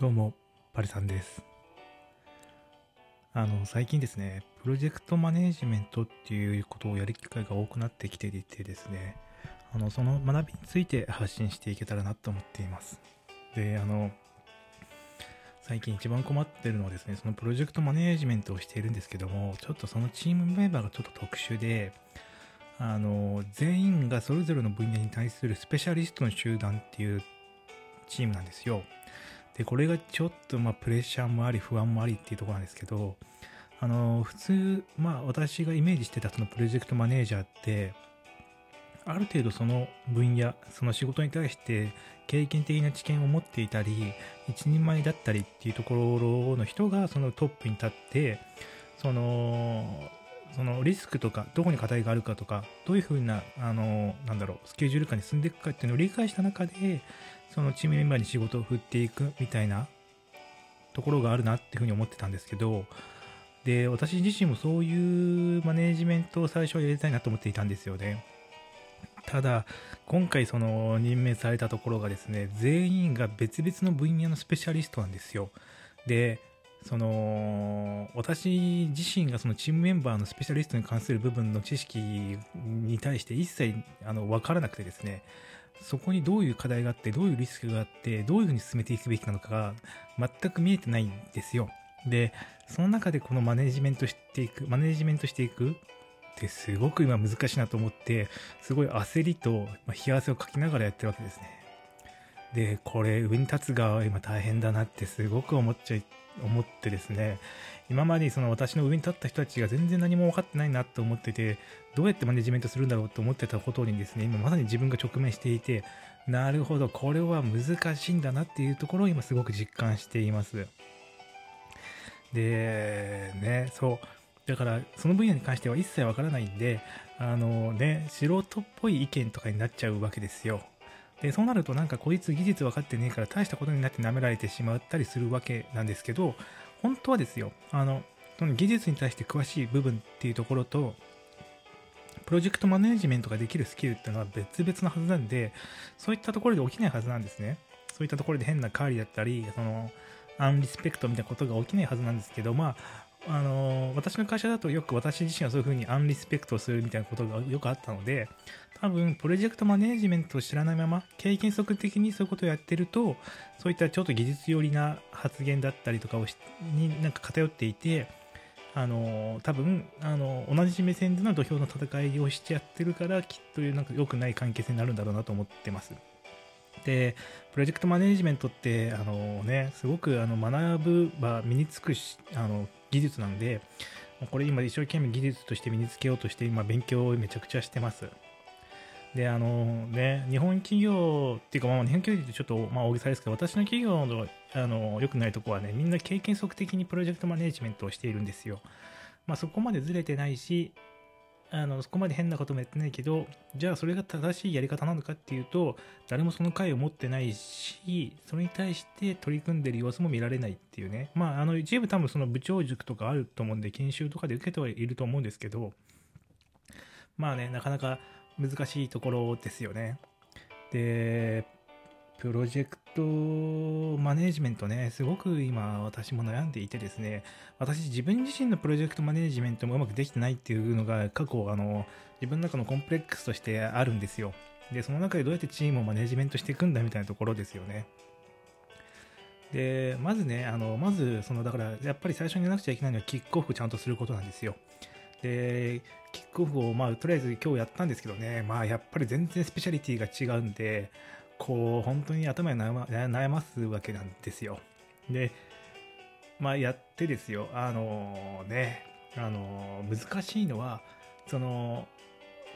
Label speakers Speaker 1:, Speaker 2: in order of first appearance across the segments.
Speaker 1: どうも、パリさんです。あの、最近ですね、プロジェクトマネージメントっていうことをやる機会が多くなってきていてですね、あの、その学びについて発信していけたらなと思っています。で、あの、最近一番困ってるのはですね、そのプロジェクトマネージメントをしているんですけども、ちょっとそのチームメンバーがちょっと特殊で、あの、全員がそれぞれの分野に対するスペシャリストの集団っていうチームなんですよ。で、これがちょっと、まあ、プレッシャーもあり、不安もありっていうところなんですけど、あの、普通、まあ、私がイメージしてたそのプロジェクトマネージャーって、ある程度その分野、その仕事に対して経験的な知見を持っていたり、一人前だったりっていうところの人がそのトップに立って、その、そのリスクとか、どこに課題があるかとか、どういうふうな、あの、なんだろう、スケジュール感に進んでいくかっていうのを理解した中で、そのチームメンバーに仕事を振っていくみたいなところがあるなっていうふうに思ってたんですけど、で、私自身もそういうマネージメントを最初はやりたいなと思っていたんですよね。ただ、今回その任命されたところがですね、全員が別々の分野のスペシャリストなんですよ。で、その、私自身がそのチームメンバーのスペシャリストに関する部分の知識に対して一切あの分からなくてですね、そこにどういう課題があって、どういうリスクがあって、どういうふうに進めていくべきなのかが全く見えてないんですよ。で、その中でこのマネジメントしていく、マネジメントしていくってすごく今難しいなと思って、すごい焦りとまあ冷や汗をかきながらやってるわけですね。で、これ上に立つ側は今大変だなってすごく思っちゃい、思ってですね、今までその私の上に立った人たちが全然何も分かってないなと思ってて、どうやってマネジメントするんだろうと思ってたことにですね、今まさに自分が直面していて、なるほど、これは難しいんだなっていうところを今すごく実感しています。で、ね、そう。だから、その分野に関しては一切わからないんで、あのね、素人っぽい意見とかになっちゃうわけですよ。で、そうなるとなんかこいつ技術分かってねえから大したことになって舐められてしまったりするわけなんですけど、本当はですよ、あの、その技術に対して詳しい部分っていうところと、プロジェクトマネジメントができるスキルっていうのは別々のはずなんで、そういったところで起きないはずなんですね。そういったところで変なカーリだったり、その、アンリスペクトみたいなことが起きないはずなんですけど、まあ、あの私の会社だとよく私自身はそういうふうにアンリスペクトするみたいなことがよくあったので、多分、プロジェクトマネジメントを知らないまま、経験則的にそういうことをやってると、そういったちょっと技術寄りな発言だったりとかをしになんか偏っていて、あの多分あの同じ目線での土俵の戦いをしちゃってるからきっとなんか良くない関係性になるんだろうなと思ってます。で、プロジェクトマネジメントって、あのね、すごくあの学ぶば身につくしあの技術なんで、これ今一生懸命技術として身につけようとして今勉強をめちゃくちゃしてます。で、あのね、日本企業っていうか、まあ、日本企業ってちょっと、まあ、大げさですけど、私の企業の、あの、良くないとこはね、みんな経験則的にプロジェクトマネジメントをしているんですよ。まあ、そこまでずれてないし、あの、そこまで変なこともやってないけど、じゃあそれが正しいやり方なのかっていうと、誰もその回を持ってないし、それに対して取り組んでる様子も見られないっていうね。まあ、あの、一部多分その部長塾とかあると思うんで、研修とかで受けてはいると思うんですけど、まあね、なかなか難しいところですよね。で、プロジェクトマネジメントね、すごく今私も悩んでいてですね、私自分自身のプロジェクトマネジメントもうまくできてないっていうのが過去あの自分の中のコンプレックスとしてあるんですよ。で、その中でどうやってチームをマネジメントしていくんだみたいなところですよね。で、まずね、あの、まず、その、だから、やっぱり最初にやらなくちゃいけないのは、キックオフちゃんとすることなんですよ。で、キックオフを、まあ、とりあえず今日やったんですけどね、まあ、やっぱり全然スペシャリティが違うんで、こう、本当に頭に悩ま悩ますわけなんですよ。で、まあ、やってですよ、あのね、あの難しいのは、その、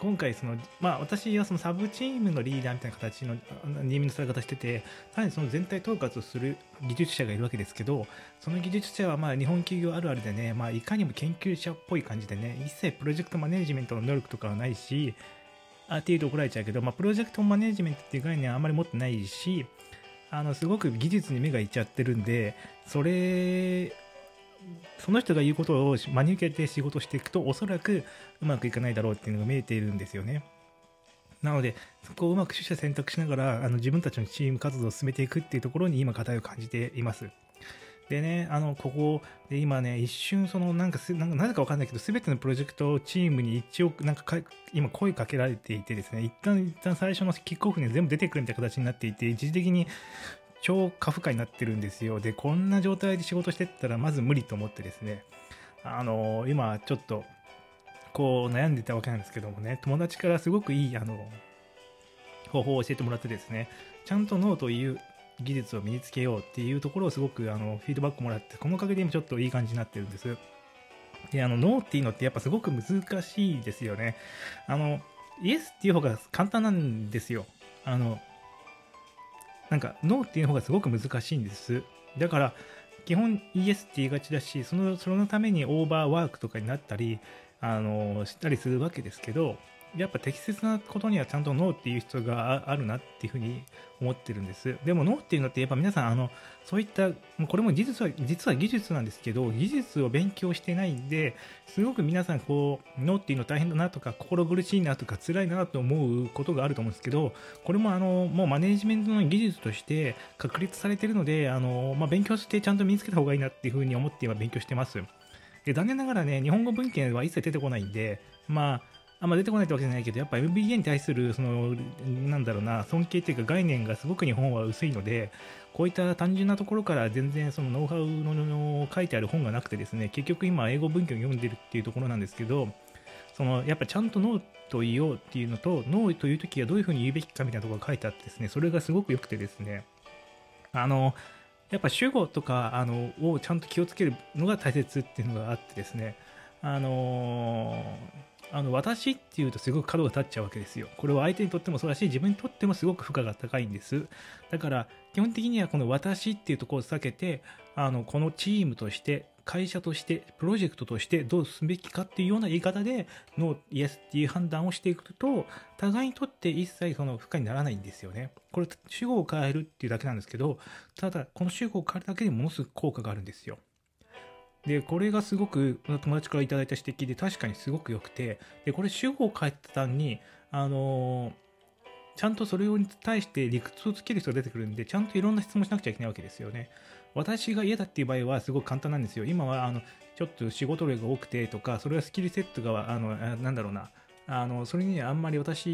Speaker 1: 今回その、まあ私はそのサブチームのリーダーみたいな形の任務のされ方してて、さらにその全体統括をする技術者がいるわけですけど、その技術者はまあ日本企業あるあるでね、まあいかにも研究者っぽい感じでね、一切プロジェクトマネジメントの能力とかはないし、っていうと怒られちゃうけど、まあプロジェクトマネジメントっていう概念はあんまり持ってないし、あの、すごく技術に目がいっちゃってるんで、それ、その人が言うことを真に受けて仕事していくと、おそらくうまくいかないだろうっていうのが見えているんですよね。なので、そこをうまく取捨選択しながら、あの自分たちのチーム活動を進めていくっていうところに今課題を感じています。でね、あの、ここで今ね、一瞬そのなんかなんかなぜかわかんないけど、すべてのプロジェクトチームに一応なんか今声かけられていてですね、一旦一旦最初のキックオフに全部出てくるみたいな形になっていて、一時的に超過負荷になってるんですよ。で、こんな状態で仕事してったらまず無理と思ってですね、あの、今ちょっと、こう悩んでたわけなんですけどもね、友達からすごくいい、あの、方法を教えてもらってですね、ちゃんとノーという技術を身につけようっていうところをすごくあのフィードバックもらって、このおかげで今ちょっといい感じになってるんです。で、あの、ノーっていうのってやっぱすごく難しいですよね。あの、イエスっていう方が簡単なんですよ。あの、なんか、ノーっていう方がすごく難しいんです。だから、基本イエスって言いがちだし、その、そのためにオーバーワークとかになったり、あの、したりするわけですけど、やっぱ適切なことにはちゃんとノーっていう必要があるなっていうふうに思ってるんです。でもノーっていうのってやっぱ皆さん、あの、そういった、これも技術は、実は技術なんですけど、技術を勉強してないんで、すごく皆さんこう、ノーっていうの大変だなとか、心苦しいなとか、辛いなと思うことがあると思うんですけど、これもあの、もうマネジメントの技術として確立されてるので、あの、まあ、勉強してちゃんと身につけた方がいいなっていうふうに思って今勉強してます。で、残念ながらね、日本語文献は一切出てこないんで、まあ、あんま出てこないってわけじゃないけど、やっぱ MBA に対する、その、なんだろうな、尊敬っていうか概念がすごく日本は薄いので、こういった単純なところから全然そのノウハウの書いてある本がなくてですね、結局今英語文献を読んでるっていうところなんですけど、その、やっぱちゃんとノーと言おうっていうのと、ノーという時はどういうふうに言うべきかみたいなところが書いてあってですね、それがすごく良くてですね、あの、やっぱ主語とか、あの、をちゃんと気をつけるのが大切っていうのがあってですね、あのあの私っていうとすごく角が立っちゃうわけですよ。これは相手にとってもそうだし、自分にとってもすごく負荷が高いんです。だから、基本的にはこの私っていうところを避けて、あの、このチームとして、会社として、プロジェクトとしてどうすべきかっていうような言い方で、ノー、イエスっていう判断をしていくと、互いにとって一切その負荷にならないんですよね。これ、主語を変えるっていうだけなんですけど、ただ、この主語を変えるだけでものすごく効果があるんですよ。で、これがすごく友達からいただいた指摘で確かにすごく良くて、で、これ主語を変えたんに、あのー、ちゃんとそれに対して理屈をつける人が出てくるんで、ちゃんといろんな質問しなくちゃいけないわけですよね。私が嫌だっていう場合はすごく簡単なんですよ。今は、あの、ちょっと仕事量が多くてとか、それはスキルセットが、あの、なんだろうな、あの、それにあんまり私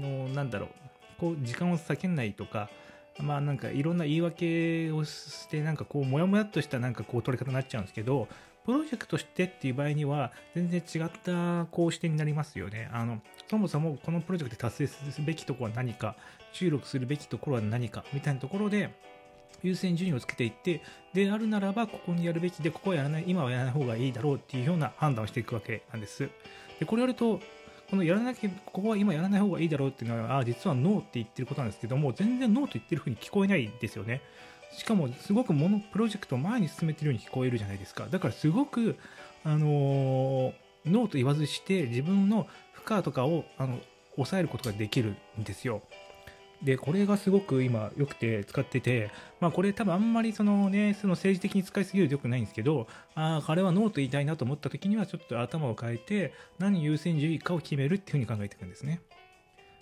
Speaker 1: の、なんだろう、こう、時間を避けないとか、まあなんかいろんな言い訳をしてなんかこうモヤモヤっとしたなんかこう取り方になっちゃうんですけどプロジェクトしてっていう場合には全然違ったこう視点になりますよね。あのそもそもこのプロジェクトで達成すべきところは何か注力するべきところは何かみたいなところで優先順位をつけていって、であるならば、ここにやるべきで、ここはやらない、今はやらない方がいいだろうっていうような判断をしていくわけなんです。で、これやると、このやらなきゃ、ここは今やらない方がいいだろうっていうのは、あ実はノーって言ってることなんですけども、全然ノーと言ってる風に聞こえないですよね。しかも、すごくもの、プロジェクトを前に進めてるように聞こえるじゃないですか。だからすごく、あのー、ノーと言わずして、自分の負荷とかを、あの、抑えることができるんですよ。で、これがすごく今良くて使ってて、まあこれ多分あんまりそのね、その政治的に使いすぎると良くないんですけど、ああ、彼はノーと言いたいなと思った時にはちょっと頭を変えて、何優先順位かを決めるっていうふうに考えていくんですね。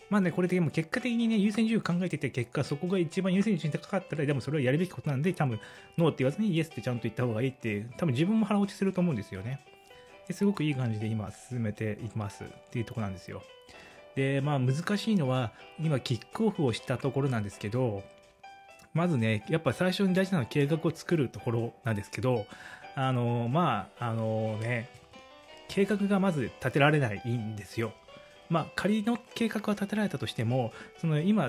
Speaker 1: まあね、これでも結果的にね、優先順位を考えてて、結果そこが一番優先順位高かったら、でもそれはやるべきことなんで、多分、ノーって言わずにイエスってちゃんと言った方がいいって、多分自分も腹落ちすると思うんですよね。ですごくいい感じで今進めていますっていうとこなんですよ。で、まあ難しいのは、今キックオフをしたところなんですけど、まずね、やっぱ最初に大事なのは計画を作るところなんですけど、あの、まあ、あのね、計画がまず立てられないんですよ。まあ、仮の計画は立てられたとしても、その今、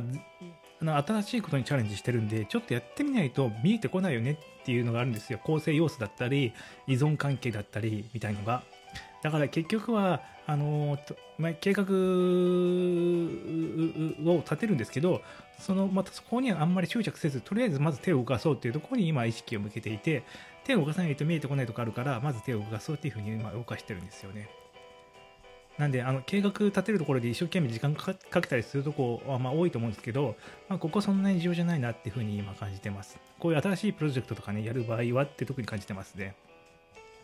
Speaker 1: あの新しいことにチャレンジしてるんで、ちょっとやってみないと見えてこないよねっていうのがあるんですよ。構成要素だったり、依存関係だったり、みたいのが。だから結局は、あのまあ、計画を立てるんですけど、そのまたそこにはあんまり執着せず、とりあえずまず手を動かそうっていうところに今意識を向けていて、手を動かさないと見えてこないところあるから、まず手を動かそうっていうふうに今動かしてるんですよね。なんで、あの計画立てるところで一生懸命時間かけたりするとこはまあ多いと思うんですけど、まあ、ここそんなに重要じゃないなっていうふうに今感じてます。こういう新しいプロジェクトとかね、やる場合はって特に感じてますね。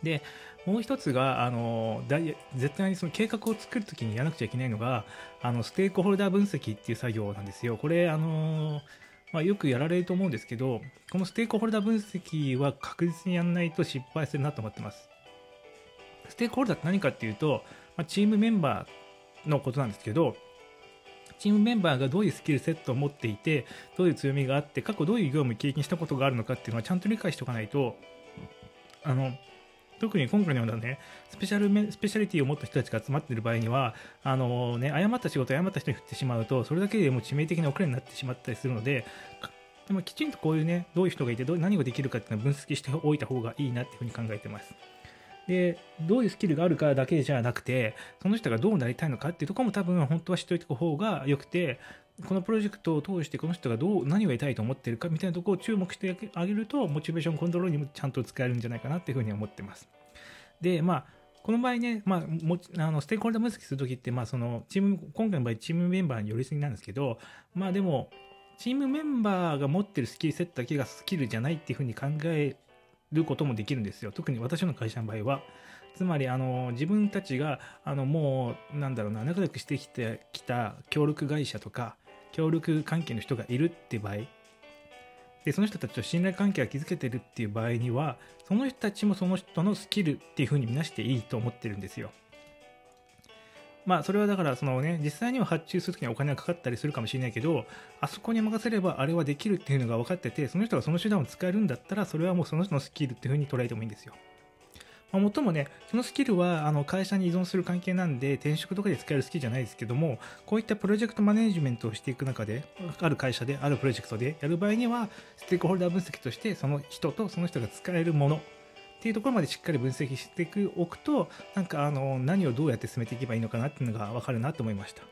Speaker 1: でもう一つがあの絶対にその計画を作るときにやらなくちゃいけないのがあのステークホルダー分析っていう作業なんですよ。これあのまあ、よくやられると思うんですけど、このステークホルダー分析は確実にやらないと失敗するなと思ってます。ステークホルダーって何かっていうと、まあ、チームメンバーのことなんですけど、チームメンバーがどういうスキルセットを持っていて、どういう強みがあって、過去どういう業務を経験したことがあるのかっていうのはちゃんと理解しておかないと、あの、特に今回のようなね、スペシャルスペシャリティを持った人たちが集まっている場合には、あのね、誤った仕事を誤った人に振ってしまうと、それだけでも致命的な遅れになってしまったりするので、でもきちんとこういうね、どういう人がいて、どう何ができるかっていうのを分析しておいた方がいいなっていうふうに考えてます。で、どういうスキルがあるかだけじゃなくて、その人がどうなりたいのかっていうところも多分本当は知っておいた方が良くて、このプロジェクトを通してこの人がどう何を得たいと思ってるかみたいなところを注目してあげると、モチベーションコントロールにもちゃんと使えるんじゃないかなっていうふうに思ってます。で、まあ、この場合ね、まあ、もあのステークホルダー分析するときって、まあ、そのチーム、今回の場合、チームメンバーに寄りすぎなんですけど、まあでも、チームメンバーが持ってるスキルセットだけがスキルじゃないっていうふうに考えることもできるんですよ。特に私の会社の場合は。つまり、あの、自分たちが、あの、もう、なんだろうな、仲良くしてきてきた協力会社とか、協力関係の人がいるって場合、でその人たちと信頼関係が築けてるっていう場合にはその人たちもその人のスキルっていう風に見なしていいと思ってるんですよ。まあそれはだからそのね実際には発注するときにはお金がかかったりするかもしれないけどあそこに任せればあれはできるっていうのが分かっててその人がその手段を使えるんだったらそれはもうその人のスキルっていう風に捉えてもいいんですよ。まあ、もっともね、そのスキルはあの会社に依存する関係なんで、転職とかで使えるスキルじゃないですけども、こういったプロジェクトマネジメントをしていく中で、ある会社で、あるプロジェクトでやる場合には、ステークホルダー分析として、その人とその人が使えるものっていうところまでしっかり分析しておくと、なんかあの何をどうやって進めていけばいいのかなっていうのが分かるなと思いました。